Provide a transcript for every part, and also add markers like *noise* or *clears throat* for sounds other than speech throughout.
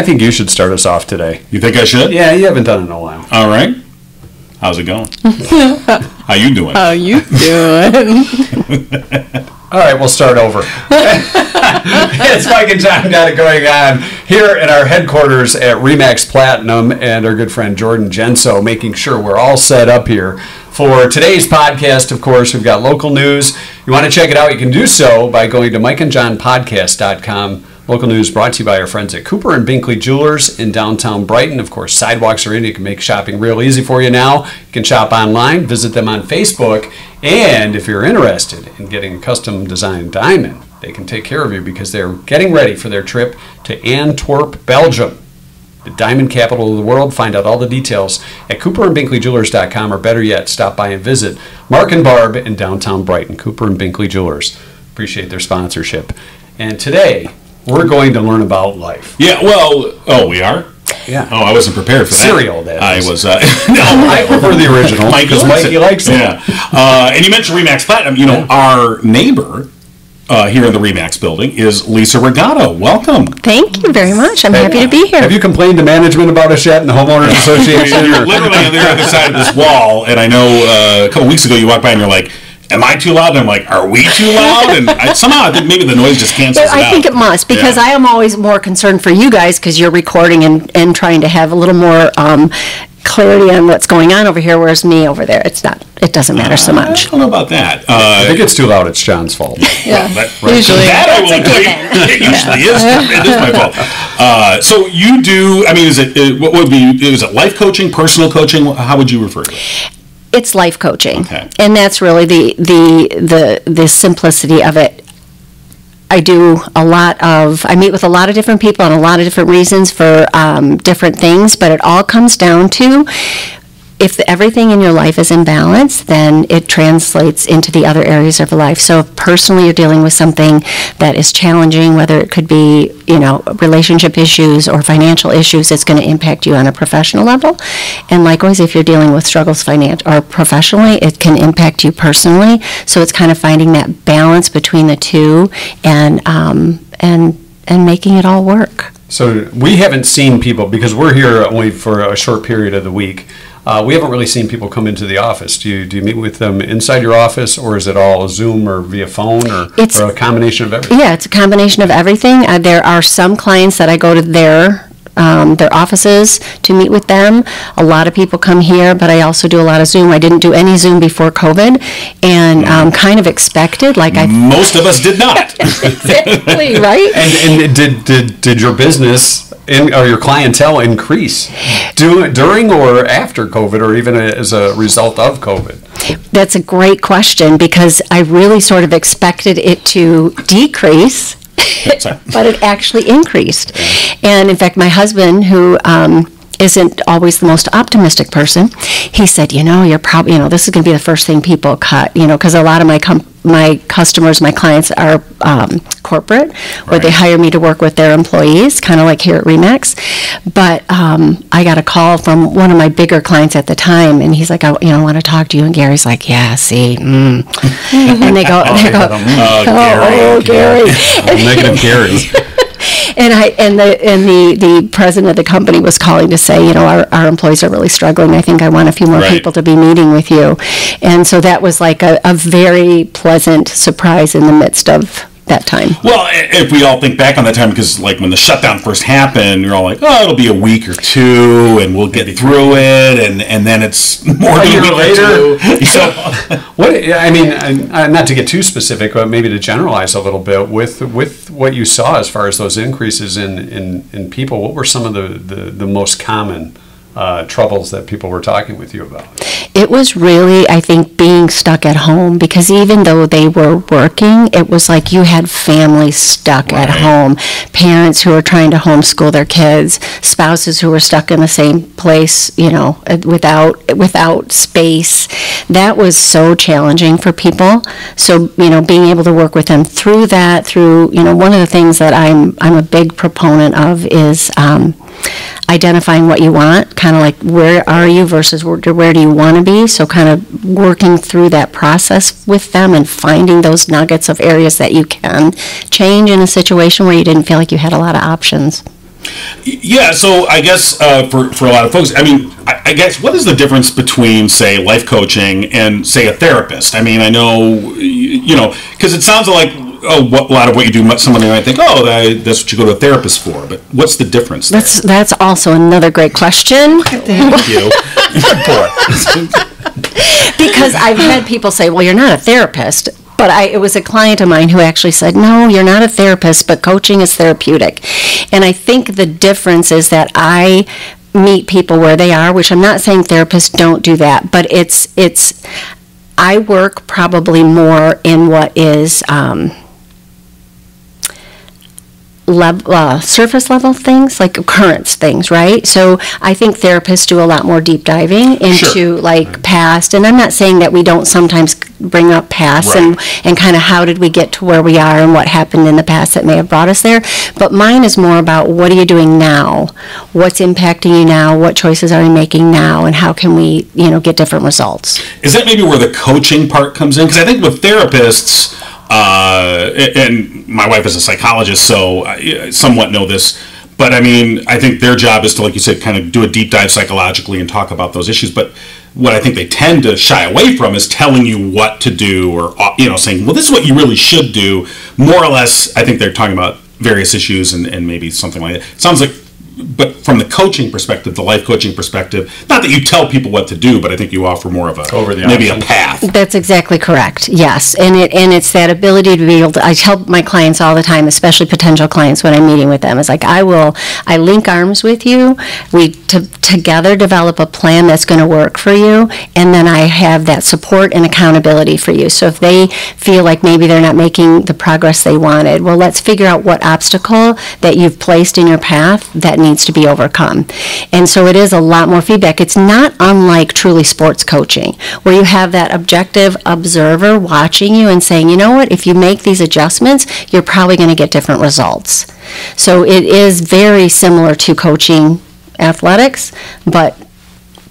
I think you should start us off today. You think I should? Yeah, you haven't done it in a while. All right. How's it going? *laughs* How you doing? How you doing? *laughs* All right, we'll start over. *laughs* it's Mike and Jon got it going on here at our headquarters at Remax Platinum and our good friend Jordan Genso making sure we're all set up here for today's podcast. Of course, we've got local news. You want to check it out, you can do so by going to mikeandjonpodcast.com. Local news brought to you by our friends at Cooper and Binkley Jewelers in downtown Brighton. Of course, sidewalks are in. You can make shopping real easy for you now. You can shop online, visit them on Facebook, and if you're interested in getting a custom designed diamond, they can take care of you because they're getting ready for their trip to Antwerp, Belgium, the diamond capital of the world. Find out all the details at cooperandbinkleyjewelers.com or better yet, stop by and visit Mark and Barb in downtown Brighton, Cooper and Binkley Jewelers. Appreciate their sponsorship. And today, we're going to learn about life. Yeah. Well. Oh, we are. Yeah. Oh, I wasn't prepared for that. Cereal, that I is. was. Uh, *laughs* no, *laughs* I prefer the original Mikey because likes Mikey it. likes it. Yeah. Uh, and you mentioned Remax Platinum. You know, our neighbor uh, here in the Remax building is Lisa Rigato. Welcome. Thank you very much. I'm happy to be here. Have you complained to management about us yet in the homeowners *laughs* association? You're literally on the other side of this wall, and I know uh, a couple weeks ago you walked by and you're like, "Am I too loud?" And I'm like, "Are we too loud?" And I, somehow I think maybe the noise just cancels it out. I think it must because Yeah. I am always more concerned for you guys because you're recording and, and trying to have a little more um, clarity on what's going on over here, whereas me over there, it's not. It doesn't matter so much. I don't know about that. I Uh, think it's too loud. It's Jon's fault. Yeah. that, Usually. that I will That's agree. *laughs* It usually is. It is my fault. *laughs* Uh, so you do. I mean, is it uh, what would be? Is it life coaching, personal coaching? How would you refer to it? It's life coaching, Okay. and that's really the the the the simplicity of it. I do a lot of, I meet with a lot of different people on a lot of different reasons for um, different things, but it all comes down to if everything in your life is in balance, then it translates into the other areas of life. So if personally you're dealing with something that is challenging, whether it could be, you know, relationship issues or financial issues, it's going to impact you on a professional level. And likewise, if you're dealing with struggles finan- or professionally, it can impact you personally. So it's kind of finding that balance between the two and, um, and, and making it all work. So we haven't seen people because we're here only for a short period of the week. Uh, we haven't really seen people come into the office. Do you do you meet with them inside your office, or is it all Zoom or via phone, or, It's- or a combination of everything? Yeah, it's a combination of everything. Uh, there are some clients that I go to their um, their offices to meet with them. A lot of people come here, but I also do a lot of Zoom. I didn't do any Zoom before COVID, and um, kind of expected, like I Most of us did not. *laughs* exactly right. And, and did, did did your business in, or your clientele increase do, during or after COVID, or even as a result of COVID? That's a great question because I really sort of expected it to decrease, *laughs* but it actually increased. And in fact, my husband, who um, isn't always the most optimistic person, he said, "You know, you're probably, you know, this is going to be the first thing people cut, you know, because a lot of my com- my customers, my clients are um, corporate, where they hire me to work with their employees, kind of like here at Remax. But um, I got a call from one of my bigger clients at the time, and he's like, I, you know, want to talk to you. And Gary's like, Yeah, see, mm. *laughs* and they go, they go, Uh, Oh, Gary. *laughs* Negative Gary. *laughs* And I and the and the the president of the company was calling to say, you know, our, our employees are really struggling. I think I want a few more Right. people to be meeting with you. And so that was like a, a very pleasant surprise in the midst of that time. Well, if we all think back on that time, because like when the shutdown first happened, you're all like, "Oh, it'll be a week or two, and we'll get through it," and and then it's *laughs* more than year a week later. *laughs* So, *laughs* What I mean, uh, not to get too specific, but maybe to generalize a little bit with with what you saw as far as those increases in in, in people. What were some of the the, the most common uh, troubles that people were talking with you about? it was really, I think, being stuck at home because even though they were working, it was like you had families stuck at home, parents who were trying to homeschool their kids, spouses who were stuck in the same place, you know, uh, without without space. That was so challenging for people. So, you know, being able to work with them through that, through, you know, one of the things that I'm I'm a big proponent of is um, identifying what you want, kind of like where are you versus where, do- where do you want to be. So kind of working through that process with them and finding those nuggets of areas that you can change in a situation where you didn't feel like you had a lot of options. Yeah, so I guess uh, for for a lot of folks, I mean, I, I guess what is the difference between say life coaching and say a therapist? I mean, I know y- you know because it sounds like oh, what, a lot of what you do, somebody might think, oh, that, that's what you go to a therapist for. But what's the difference? there? That's that's also another great question Thank you. *laughs* because I've had people say, "Well, you're not a therapist." But I, it was a client of mine who actually said, "No, you're not a therapist, but coaching is therapeutic." And I think the difference is that I meet people where they are, which I'm not saying therapists don't do that, but it's it's I work probably more in what is um, level, uh, surface level things, like occurrence things, right? So I think therapists do a lot more deep diving into Sure. like past, and I'm not saying that we don't sometimes bring up past and, and kind of how did we get to where we are and what happened in the past that may have brought us there. But mine is more about what are you doing now? What's impacting you now? What choices are you making now? And how can we, you know, get different results? Is that maybe where the coaching part comes in? Because I think with therapists, uh, and my wife is a psychologist, so I somewhat know this. But I mean, I think their job is to, like you said, kind of do a deep dive psychologically and talk about those issues. But what I think they tend to shy away from is telling you what to do, or uh, you know, saying, "Well, this is what you really should do." More or less, I think they're talking about various issues and, and maybe something like that. It sounds like but from the coaching perspective, the life coaching perspective, not that you tell people what to do, but I think you offer more of a Over the maybe options. a path. That's exactly correct. Yes, and it and it's that ability to be able to. I tell my clients all the time, especially potential clients when I'm meeting with them, is like I will. I link arms with you. We to, together develop a plan that's going to work for you, and then I have that support and accountability for you. So if they feel like maybe they're not making the progress they wanted, well, let's figure out what obstacle that you've placed in your path that needs to be overcome. And so it is a lot more feedback. It's not unlike truly sports coaching, where you have that objective observer watching you and saying, you know what, if you make these adjustments, you're probably going to get different results. So it is very similar to coaching athletics, but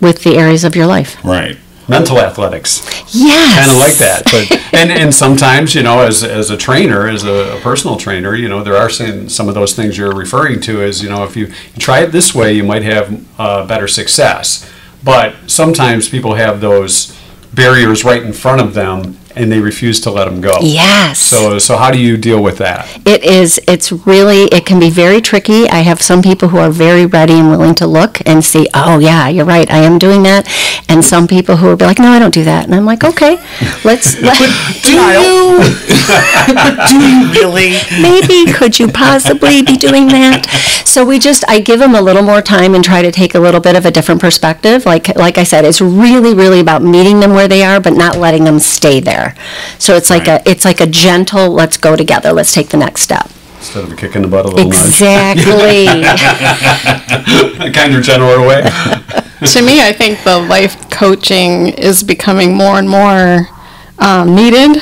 with the areas of your life. Right. Mental athletics. Yes. kind of like that. But *laughs* and and sometimes you know, as as a trainer, as a, a personal trainer, you know, there are some some of those things you're referring to. As you know, if you try it this way, you might have uh, better success. But sometimes people have those barriers right in front of them, and they refuse to let them go. Yes. So so how do you deal with that? It is, it's really, it can be very tricky. I have some people who are very ready and willing to look and see, oh, yeah, you're right, I am doing that. And some people who are like, no, I don't do that. And I'm like, okay, let's, *laughs* let- Do you? *laughs* do you really? maybe, could you possibly be doing that? So we just, I give them a little more time and try to take a little bit of a different perspective. Like, like I said, it's really, really about meeting them where they are, but not letting them stay there. So it's like a, it's like a gentle, let's go together, let's take the next step. Instead of kicking the butt a little Exactly. nudge, *laughs* kind of general way. *laughs* to me, I think the life coaching is becoming more and more um, needed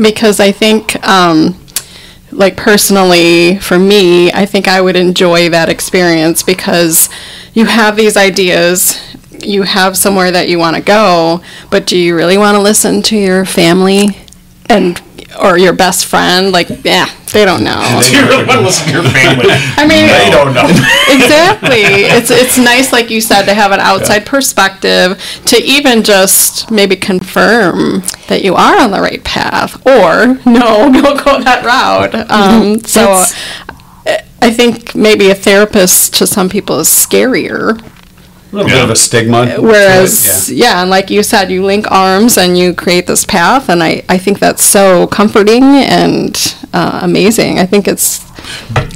because I think, um, like personally, for me, I think I would enjoy that experience because you have these ideas, you have somewhere that you want to go, but do you really want to listen to your family and or your best friend? Like, yeah, they don't know. *laughs* Do you really want to listen to your family? *laughs* I mean, They don't know. *laughs* exactly. It's it's nice, like you said, to have an outside perspective to even just maybe confirm that you are on the right path, or no, don't go that route. Um, so. That's- I think maybe a therapist to some people is scarier. A little bit of a stigma. to it, Whereas, yeah. yeah. and like you said, you link arms and you create this path, and I, I think that's so comforting and uh, amazing. I think it's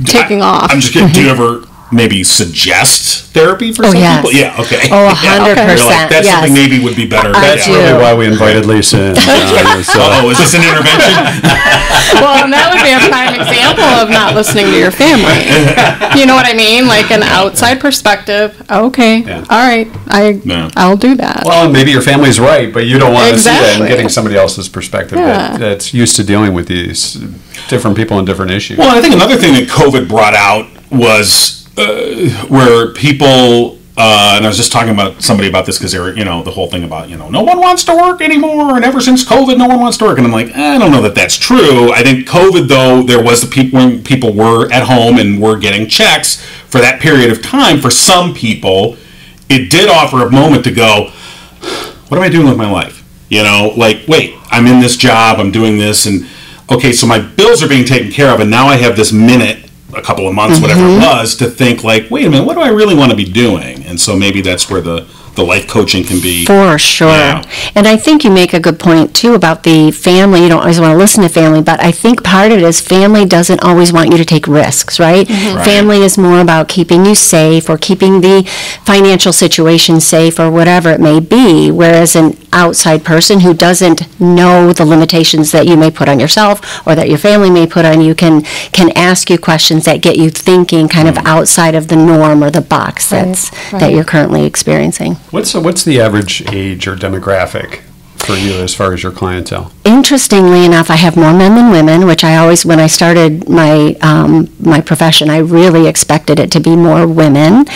taking off. I'm just kidding. Do you ever maybe suggest therapy for Oh, some yes. people? Yeah, okay. Oh, *laughs* a Yeah. hundred You're like, percent, That's something maybe would be better. I That's do. really why we invited Lisa in. Jon, is, *laughs* uh, Oh, is this an intervention? *laughs* well, and that would be a prime example of not listening to your family. You know what I mean? Like an outside perspective. Okay, Yeah. all right, I Yeah. I'll do that. Well, and maybe your family's right, but you don't want to see that and getting somebody else's perspective that, that's used to dealing with these different people and different issues. Well, I think another thing that COVID brought out was uh, where people, uh, and I was just talking about somebody about this because they were, you know, the whole thing about, you know, no one wants to work anymore, and ever since COVID, no one wants to work. And I'm like, I don't know that that's true. I think COVID, though, there was the people when people were at home and were getting checks for that period of time. For some people, it did offer a moment to go, what am I doing with my life? You know, like, wait, I'm in this job, I'm doing this, and okay, so my bills are being taken care of, and now I have this minute, a couple of months, whatever it mm-hmm. was, to think, like, wait a minute, what do I really want to be doing? And so maybe that's where the, the life coaching can be. For sure. Yeah. And I think you make a good point too about the family. You don't always want to listen to family, but I think part of it is family doesn't always want you to take risks, right? Mm-hmm. Right. Family is more about keeping you safe or keeping the financial situation safe or whatever it may be, whereas an outside person who doesn't know the limitations that you may put on yourself or that your family may put on you can can ask you questions that get you thinking kind of mm. outside of the norm or the box that's that right. you're currently experiencing. What's the, what's the average age or demographic for you as far as your clientele? Interestingly enough, I have more men than women, which I always, when I started my um, my profession, I really expected it to be more women.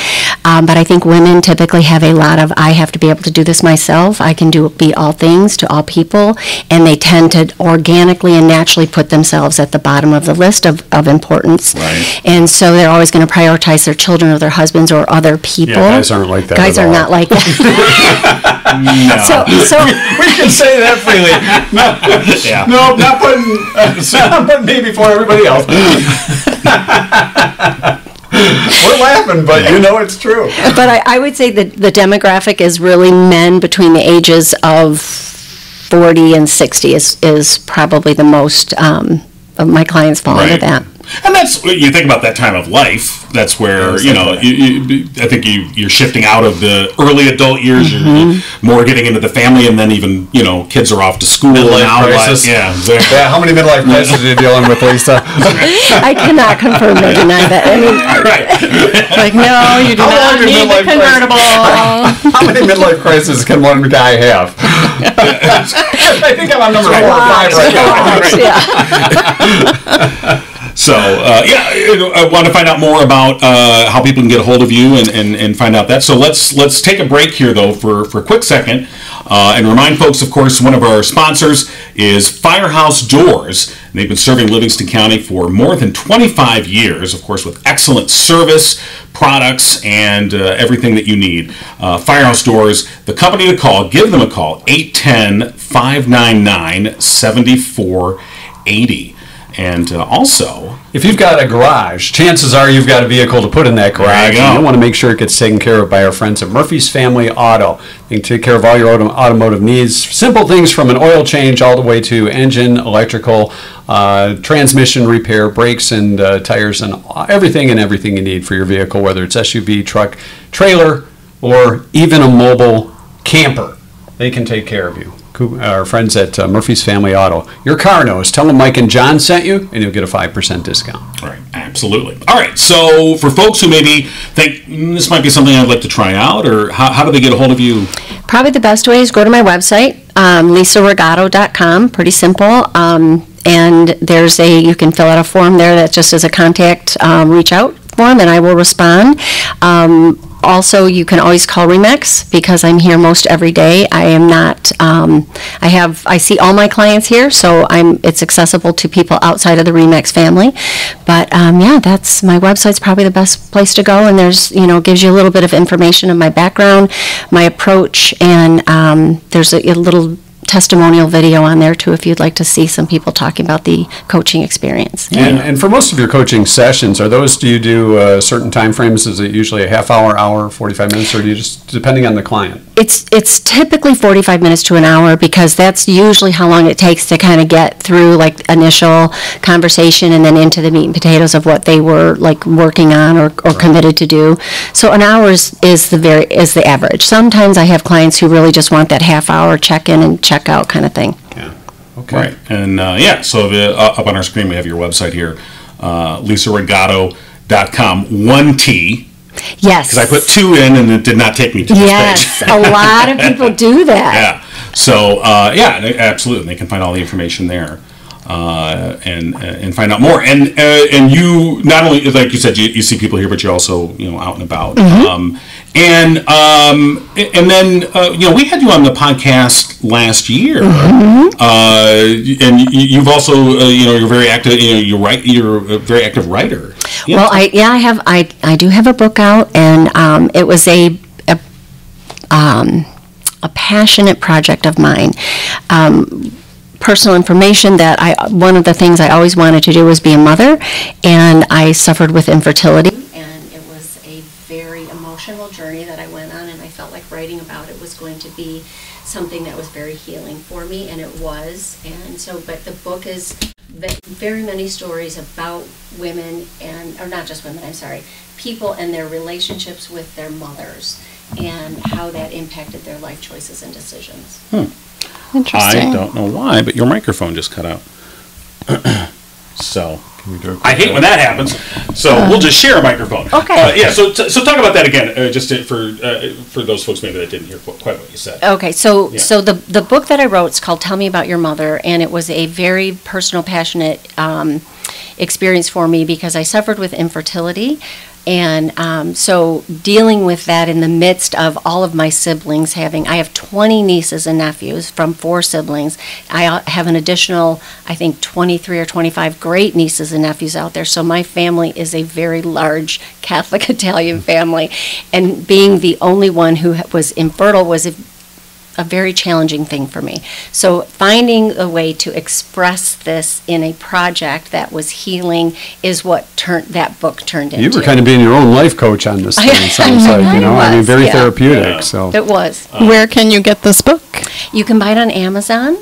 Um, but I think women typically have a lot of I have to be able to do this myself. I can do be all things to all people, and they tend to organically and naturally put themselves at the bottom of the list of, of importance. Right. And so they're always going to prioritize their children or their husbands or other people. Yeah, guys aren't like that Guys at are all. not like that. *laughs* So, so *laughs* *laughs* we can say that freely. No, Yeah. no not putting, *laughs* not putting me before everybody else. We're laughing, but you know it's true. But I, I would say that the demographic is really men between the ages of 40 and 60 is, is probably the most um, of my clients fall into that. And that's you think about that time of life. That's where you know. You, you, I think you you're shifting out of the early adult years. You're mm-hmm. more getting into the family, and then even you know kids are off to school Midlife now. like- crisis. Yeah, exactly. Yeah, how many midlife crises are you dealing with, Lisa? *laughs* I cannot confirm or deny that. I mean, *laughs* right. like, no, you do How not need been the convertible. *laughs* How many midlife crises can one guy have? I think I'm on number four or five right now. yeah. So uh, yeah, I want to find out more about uh, how people can get a hold of you and, and, and find out that. So let's let's take a break here though for, for a quick second uh, and remind folks, of course, one of our sponsors is Firehouse Doors. They've been serving Livingston County for more than 25 years, of course, with excellent service, products, and uh, everything that you need. Uh, Firehouse Doors, the company to call, give them a call 810 599 7480. And uh, also, If you've got a garage, chances are you've got a vehicle to put in that garage. You and you want to make sure it gets taken care of by our friends at Murphy's Family Auto. They can take care of all your auto- automotive needs. Simple things from an oil change all the way to engine, electrical, uh, transmission repair, brakes and uh, tires, and everything and everything you need for your vehicle, whether it's SUV, truck, trailer, or even a mobile camper. They can take care of you. Coo- Our friends at uh, Murphy's Family Auto. Your car knows. Tell them Mike and Jon sent you, and you'll get a 5% discount. All right, absolutely. All right, so for folks who maybe think "Mm, this might be something I'd like to try out, or how, how do they get a hold of you? Probably the best way is go to my website, um, lisarigato.com. Pretty simple. Um, and there's a, you can fill out a form there that just is a contact um, reach out form, and I will respond. Um, also, you can always call Remax because I'm here most every day. I am not, um, I have, I see all my clients here, so I'm, it's accessible to people outside of the Remax family. But um, yeah, that's, my website's probably the best place to go, and there's, you know, gives you a little bit of information of my background, my approach, and um, there's a, a little testimonial video on there too if you'd like to see some people talking about the coaching experience. And, and for most of your coaching sessions, are those, do you do uh, certain time frames? Is it usually a half hour, hour, 45 minutes, or do you just, depending on the client? It's, it's typically 45 minutes to an hour because that's usually how long it takes to kind of get through like initial conversation and then into the meat and potatoes of what they were like working on or, or committed to do. So an hour is, is the very, is the average. Sometimes I have clients who really just want that half hour check-in and check-out kind of thing. Yeah. Okay. Right. And uh, yeah, so the, uh, up on our screen we have your website here, uh, lisarigato.com. One T. Yes. Because I put two in and it did not take me to this Yes, page. a lot of people *laughs* do that. Yeah. So uh, yeah, they- absolutely, they can find all the information there. Uh, and and find out more. And uh, and you not only like you said you, you see people here, but you're also you know out and about. Mm-hmm. Um, and um, and then uh, you know we had you on the podcast last year, Mm-hmm. uh, and you, you've also uh, you know you're very active. You know you're right. You're a very active writer. Well, I, yeah, I have, I, I do have a book out, and um, it was a, a, um, a passionate project of mine. Um, personal information that I, one of the things I always wanted to do was be a mother, and I suffered with infertility. And it was a very emotional journey that I went on, and I felt like writing about it was going to be something that was very healing for me, and it was. And so, but the book is very many stories about women and, or not just women, I'm sorry, people and their relationships with their mothers and how that impacted their life choices and decisions. Hmm. Interesting. I don't know why, but your microphone just cut out. *clears throat* so I hate when that happens. So we'll just share a microphone. Okay. Uh, yeah. So so talk about that again, uh, just to, for uh, for those folks maybe that didn't hear qu- quite what you said. Okay, so Yeah. so the the book that I wrote is called "Tell Me About Your Mother," and it was a very personal, passionate um, experience for me because I suffered with infertility, and um, so dealing with that in the midst of all of my siblings having, I have 20 nieces and nephews from four siblings. I uh, have an additional, I think, 23 or 25 great nieces and nephews out there. So my family is a very large *laughs* Catholic Italian family, and being the only one who was infertile was a a very challenging thing for me. So finding a way to express this in a project that was healing is what turned that book turned into. You were kind of being your own life coach on this *laughs* thing, it sounds like, you know? I mean, was, very yeah. therapeutic, Yeah. so. It was. Uh, Where can you get this book? You can buy it on Amazon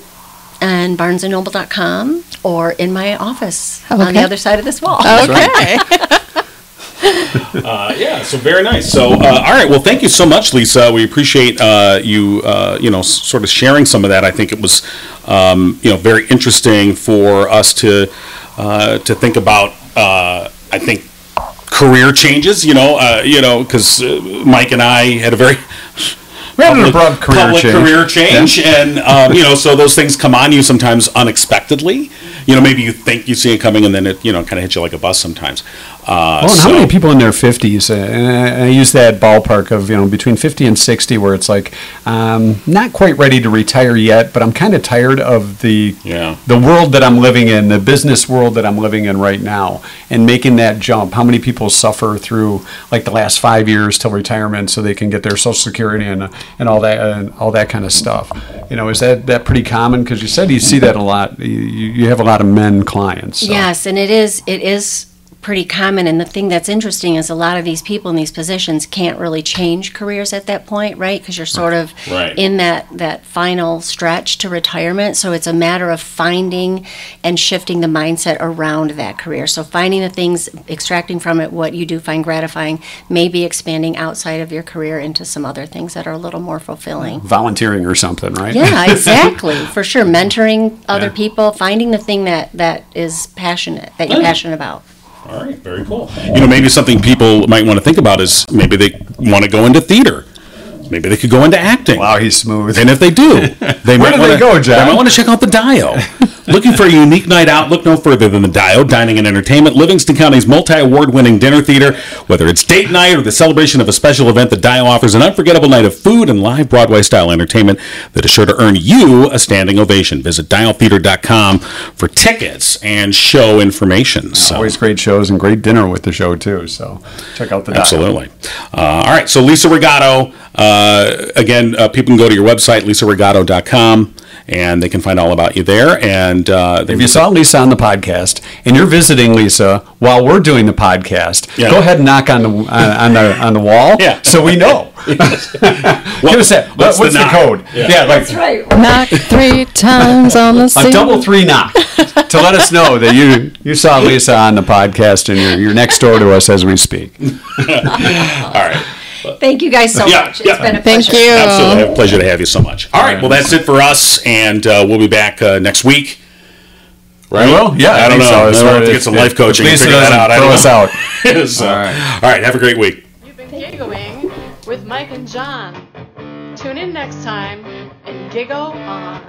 and barnesandnoble.com or in my office on the other side of this wall. Okay. *laughs* *laughs* Uh, yeah. So very nice. So uh, all right. Well, thank you so much, Lisa. We appreciate uh, you uh, you know s- sort of sharing some of that. I think it was um, you know very interesting for us to uh, to think about. Uh, I think career changes. You know. Uh, you know because uh, Mike and I had a very We had an public, abrupt career public change. career change, and um, you know, so those things come on you sometimes unexpectedly. You know, maybe you think you see it coming, and then it you know kind of hits you like a bus sometimes. Uh, Well, and so- how many people in their fifties? And I, I use that ballpark of you know between fifty and sixty, where it's like um, not quite ready to retire yet, but I'm kind of tired of the Yeah. the world that I'm living in, the business world that I'm living in right now, and making that jump. How many people suffer through like the last five years till retirement so they can get their Social Security and and all that and all that kind of stuff? You know, is that that pretty common? Because you said you see that a lot. You, you you have a lot of men clients. so. Yes, and it is, it is pretty common, and the thing that's interesting is a lot of these people in these positions can't really change careers at that point, right? Because you're sort of Right. in that, that final stretch to retirement, so it's a matter of finding and shifting the mindset around that career. So finding the things, extracting from it what you do find gratifying, maybe expanding outside of your career into some other things that are a little more fulfilling. Volunteering or something, right? Yeah, *laughs* exactly, for sure. Mentoring other Yeah. people, finding the thing that, that is passionate, that you're Yeah. passionate about. All right, very cool. You know, maybe something people might want to think about is maybe they want to go into theater. Maybe they could go into acting. Wow, he's smooth. And if they do, *laughs* they might do wanna, they go, Jon? They might want to check out the Dio. Looking for a unique night out? Look no further than the Dio Dining and Entertainment, Livingston County's multi-award-winning dinner theater. Whether it's date night or the celebration of a special event, the Dio offers an unforgettable night of food and live Broadway-style entertainment that is sure to earn you a standing ovation. Visit dialtheater.com for tickets and show information. So. Always great shows and great dinner with the show too. So check out the dial. Absolutely. Uh, all right. So Lisa Rigato, uh, again, uh, people can go to your website, lisarigato.com, and they can find all about you there. And uh, If you saw Lisa on the podcast and you're visiting Lisa while we're doing the podcast, Yeah. go ahead and knock on the on, on the on the wall *laughs* Yeah. so we know. *laughs* *laughs* Give us that. What's what's the the, knock? code? Yeah. like right. Knock three times on the a double three knock to let us know that you you saw Lisa on the podcast and you're, you're next door to us as we speak. all right. Thank you guys so Yeah, much. yeah. It's been a Thank pleasure. you. Absolutely. A pleasure to have you so much. All right. Well, that's it for us, and uh, we'll be back uh, next week. Right? Well, yeah, I, don't know. So. We'll have to get some life coaching and figure that out. I Throw us out. *laughs* So, All right. all right. Have a great week. You've been giggling with Mike and Jon. Tune in next time and giggle on.